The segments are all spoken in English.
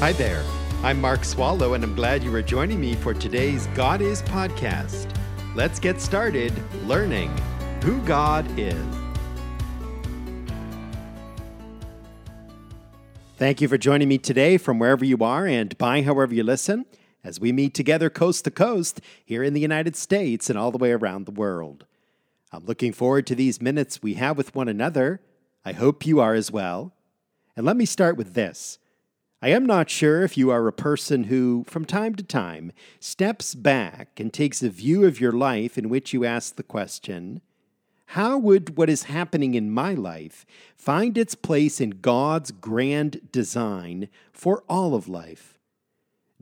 Hi there. I'm Mark Swallow, and I'm glad you are joining me for today's God Is podcast. Let's get started learning who God is. Thank you for joining me today from wherever you are and by however you listen as we meet together coast to coast here in the United States and all the way around the world. I'm looking forward to these minutes we have with one another. I hope you are as well. And let me start with this. I am not sure if you are a person who, from time to time, steps back and takes a view of your life in which you ask the question How would what is happening in my life find its place in God's grand design for all of life?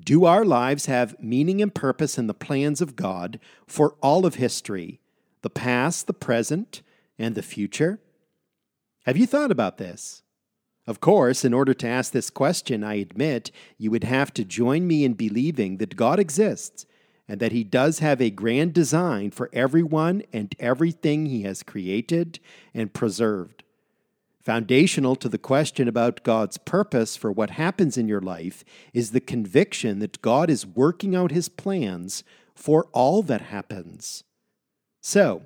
Do our lives have meaning and purpose in the plans of God for all of history, the past, the present, and the future? Have you thought about this? Of course, in order to ask this question, I admit you would have to join me in believing that God exists and that He does have a grand design for everyone and everything He has created and preserved. Foundational to the question about God's purpose for what happens in your life is the conviction that God is working out His plans for all that happens. So,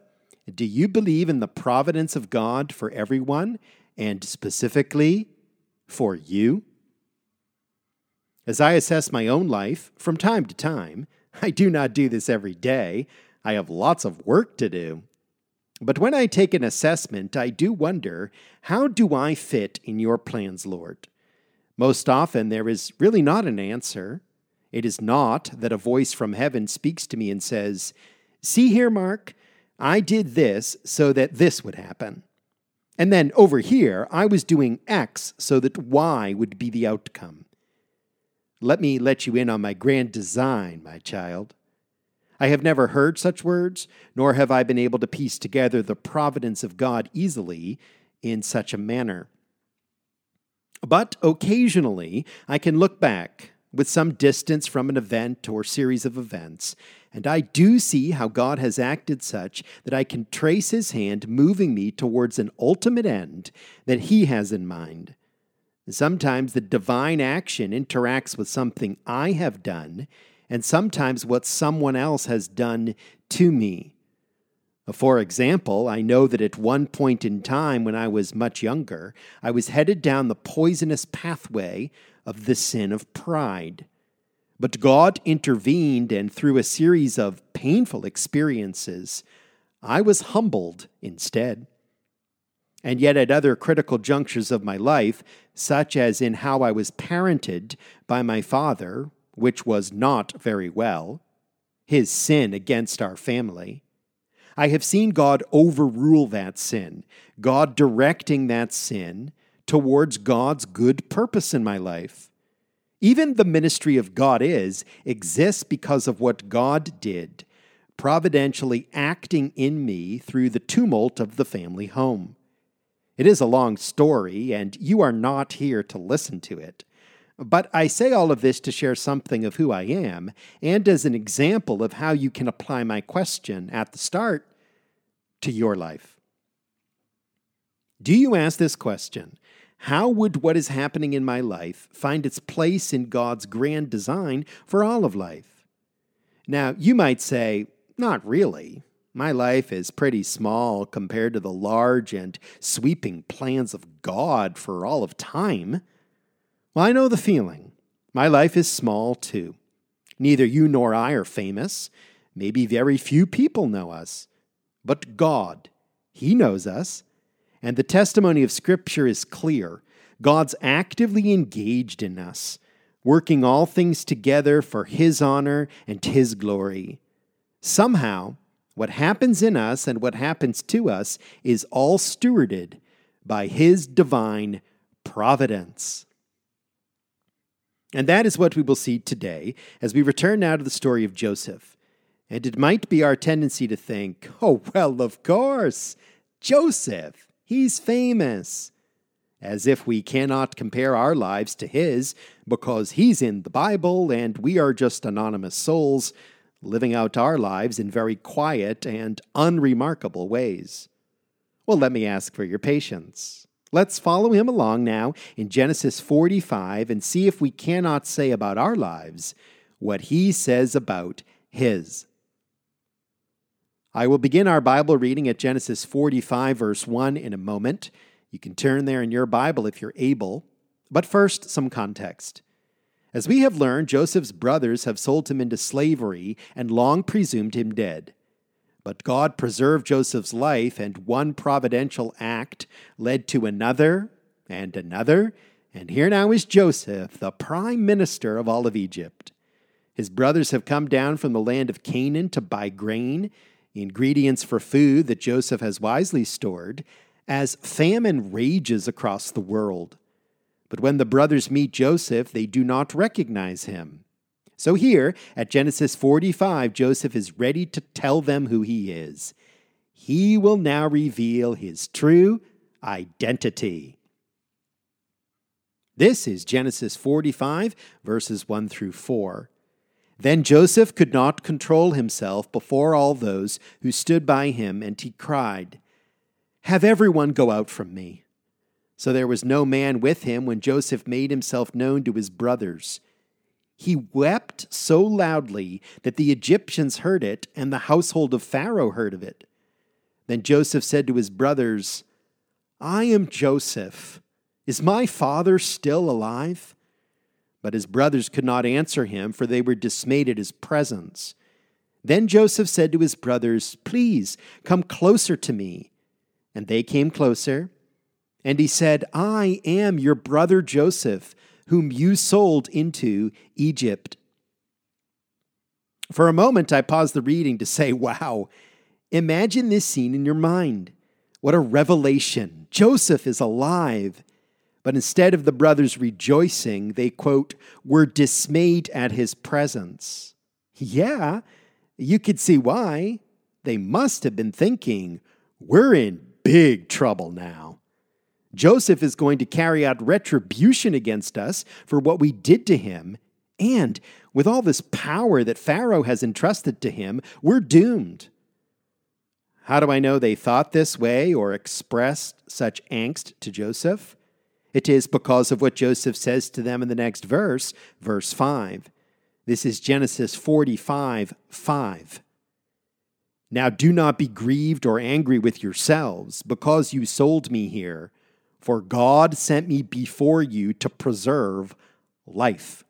do you believe in the providence of God for everyone and specifically for you? As I assess my own life from time to time, I do not do this every day. I have lots of work to do. But when I take an assessment, I do wonder how do I fit in your plans, Lord? Most often, there is really not an answer. It is not that a voice from heaven speaks to me and says, See here, Mark, I did this so that this would happen. And then over here, I was doing X so that Y would be the outcome. Let me let you in on my grand design, my child. I have never heard such words, nor have I been able to piece together the providence of God easily in such a manner. But occasionally, I can look back with some distance from an event or series of events and I do see how God has acted such that I can trace his hand moving me towards an ultimate end that he has in mind. Sometimes the divine action interacts with something I have done, and sometimes what someone else has done to me. Uh, for example, I know that at one point in time when I was much younger, I was headed down the poisonous pathway of the sin of pride. But God intervened, and through a series of painful experiences, I was humbled instead. And yet, at other critical junctures of my life, such as in how I was parented by my father, which was not very well, his sin against our family, I have seen God overrule that sin, God directing that sin towards God's good purpose in my life. Even the ministry of God is exists because of what God did, providentially acting in me through the tumult of the family home. It is a long story, and you are not here to listen to it. But I say all of this to share something of who I am, and as an example of how you can apply my question at the start to your life. Do you ask this question how would what is happening in my life find its place in God's grand design for all of life? Now, you might say, not really. My life is pretty small compared to the large and sweeping plans of God for all of time. Well, I know the feeling. My life is small, too. Neither you nor I are famous. Maybe very few people know us. But God, He knows us and the testimony of Scripture is clear. God's actively engaged in us, working all things together for His honor and His glory. Somehow, what happens in us and what happens to us is all stewarded by His divine providence. And that is what we will see today as we return now to the story of Joseph. And it might be our tendency to think, oh, well, of course, Joseph. He's famous. As if we cannot compare our lives to his because he's in the Bible and we are just anonymous souls living out our lives in very quiet and unremarkable ways. Well, let me ask for your patience. Let's follow him along now in Genesis 45 and see if we cannot say about our lives what he says about his. I will begin our Bible reading at Genesis 45, verse 1 in a moment. You can turn there in your Bible if you're able. But first, some context. As we have learned, Joseph's brothers have sold him into slavery and long presumed him dead. But God preserved Joseph's life, and one providential act led to another and another, and here now is Joseph, the prime minister of all of Egypt. His brothers have come down from the land of Canaan to buy grain, ingredients for food that Joseph has wisely stored, as famine rages across the world. But when the brothers meet Joseph, they do not recognize him. So here at Genesis 45, Joseph is ready to tell them who he is. He will now reveal his true identity. This is Genesis 45, verses 1 through 4. Then Joseph could not control himself before all those who stood by him, and he cried, Have everyone go out from me. So there was no man with him when Joseph made himself known to his brothers. He wept so loudly that the Egyptians heard it, and the household of Pharaoh heard of it. Then Joseph said to his brothers, I am Joseph. Is my father still alive? But his brothers could not answer him, for they were dismayed at his presence. Then Joseph said to his brothers, Please come closer to me. And they came closer. And he said, I am your brother Joseph whom you sold into Egypt. For a moment, I paused the reading to say, Wow, imagine this scene in your mind. What a revelation! Joseph is alive. But instead of the brothers rejoicing, they, quote, were dismayed at his presence. Yeah, you could see why. They must have been thinking, we're in big trouble now. Joseph is going to carry out retribution against us for what we did to him. And with all this power that Pharaoh has entrusted to him, we're doomed. How do I know they thought this way or expressed such angst to Joseph? It is because of what Joseph says to them in the next verse, verse 5. This is Genesis 45 5. Now do not be grieved or angry with yourselves because you sold me here for God sent me before you to preserve life.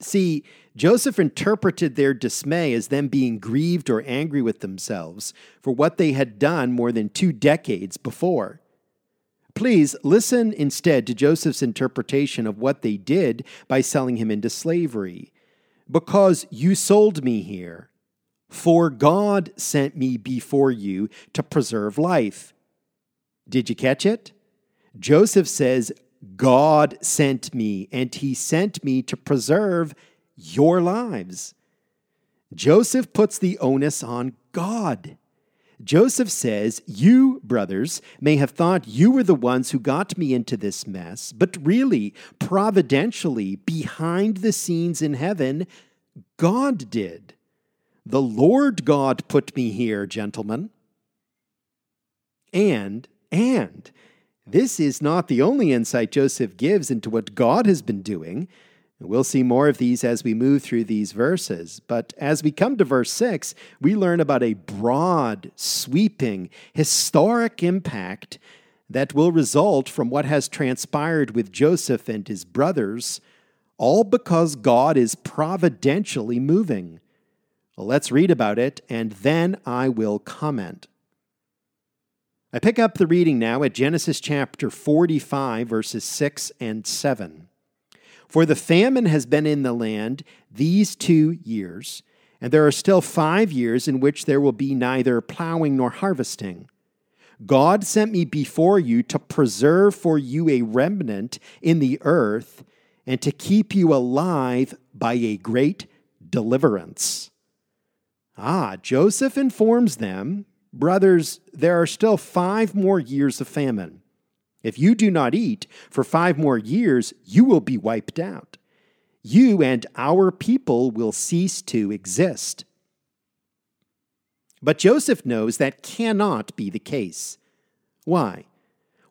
See, Joseph interpreted their dismay as them being grieved or angry with themselves for what they had done more than two decades before. Please listen instead to Joseph's interpretation of what they did by selling him into slavery. Because you sold me here, for God sent me before you to preserve life. Did you catch it? Joseph says, God sent me, and he sent me to preserve your lives. Joseph puts the onus on God. Joseph says, You, brothers, may have thought you were the ones who got me into this mess, but really, providentially, behind the scenes in heaven, God did. The Lord God put me here, gentlemen. And and this is not the only insight Joseph gives into what God has been doing. We'll see more of these as we move through these verses. But as we come to verse 6, we learn about a broad, sweeping, historic impact that will result from what has transpired with Joseph and his brothers, all because God is providentially moving. Well, let's read about it, and then I will comment. I pick up the reading now at Genesis chapter 45, verses 6 and 7. For the famine has been in the land these two years, and there are still five years in which there will be neither plowing nor harvesting. God sent me before you to preserve for you a remnant in the earth and to keep you alive by a great deliverance. Ah, Joseph informs them Brothers, there are still five more years of famine. If you do not eat for five more years, you will be wiped out. You and our people will cease to exist. But Joseph knows that cannot be the case. Why?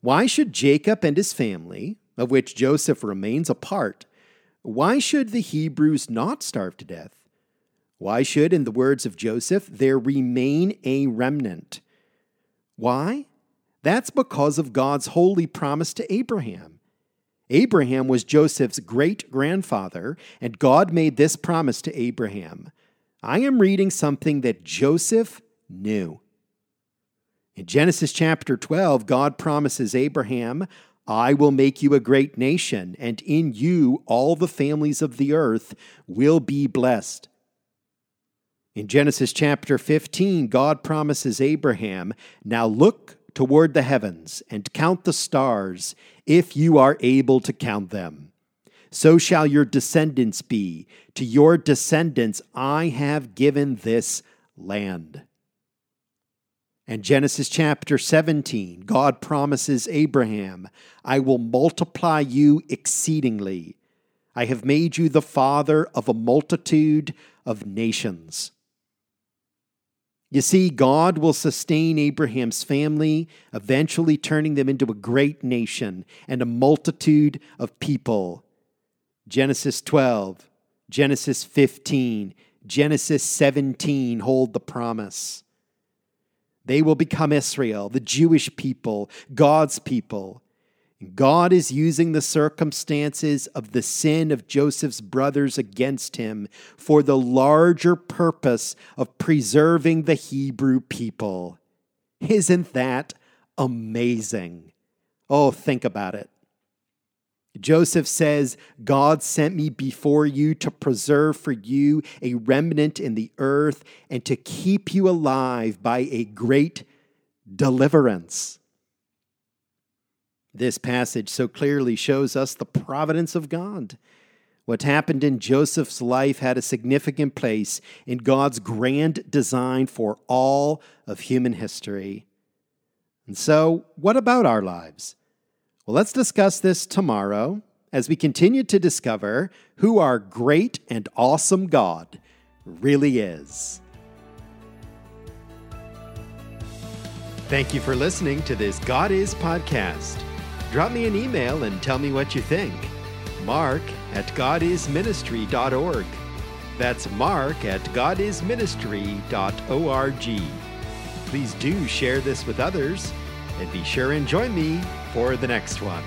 Why should Jacob and his family, of which Joseph remains a part, why should the Hebrews not starve to death? Why should, in the words of Joseph, there remain a remnant? Why? That's because of God's holy promise to Abraham. Abraham was Joseph's great grandfather, and God made this promise to Abraham. I am reading something that Joseph knew. In Genesis chapter 12, God promises Abraham, I will make you a great nation, and in you all the families of the earth will be blessed. In Genesis chapter 15, God promises Abraham, Now look toward the heavens and count the stars, if you are able to count them. So shall your descendants be. To your descendants I have given this land. And Genesis chapter 17, God promises Abraham, I will multiply you exceedingly. I have made you the father of a multitude of nations. You see, God will sustain Abraham's family, eventually turning them into a great nation and a multitude of people. Genesis 12, Genesis 15, Genesis 17 hold the promise. They will become Israel, the Jewish people, God's people. God is using the circumstances of the sin of Joseph's brothers against him for the larger purpose of preserving the Hebrew people. Isn't that amazing? Oh, think about it. Joseph says, God sent me before you to preserve for you a remnant in the earth and to keep you alive by a great deliverance. This passage so clearly shows us the providence of God. What happened in Joseph's life had a significant place in God's grand design for all of human history. And so, what about our lives? Well, let's discuss this tomorrow as we continue to discover who our great and awesome God really is. Thank you for listening to this God Is podcast. Drop me an email and tell me what you think. Mark at godisministry.org. That's mark at godisministry.org. Please do share this with others and be sure and join me for the next one.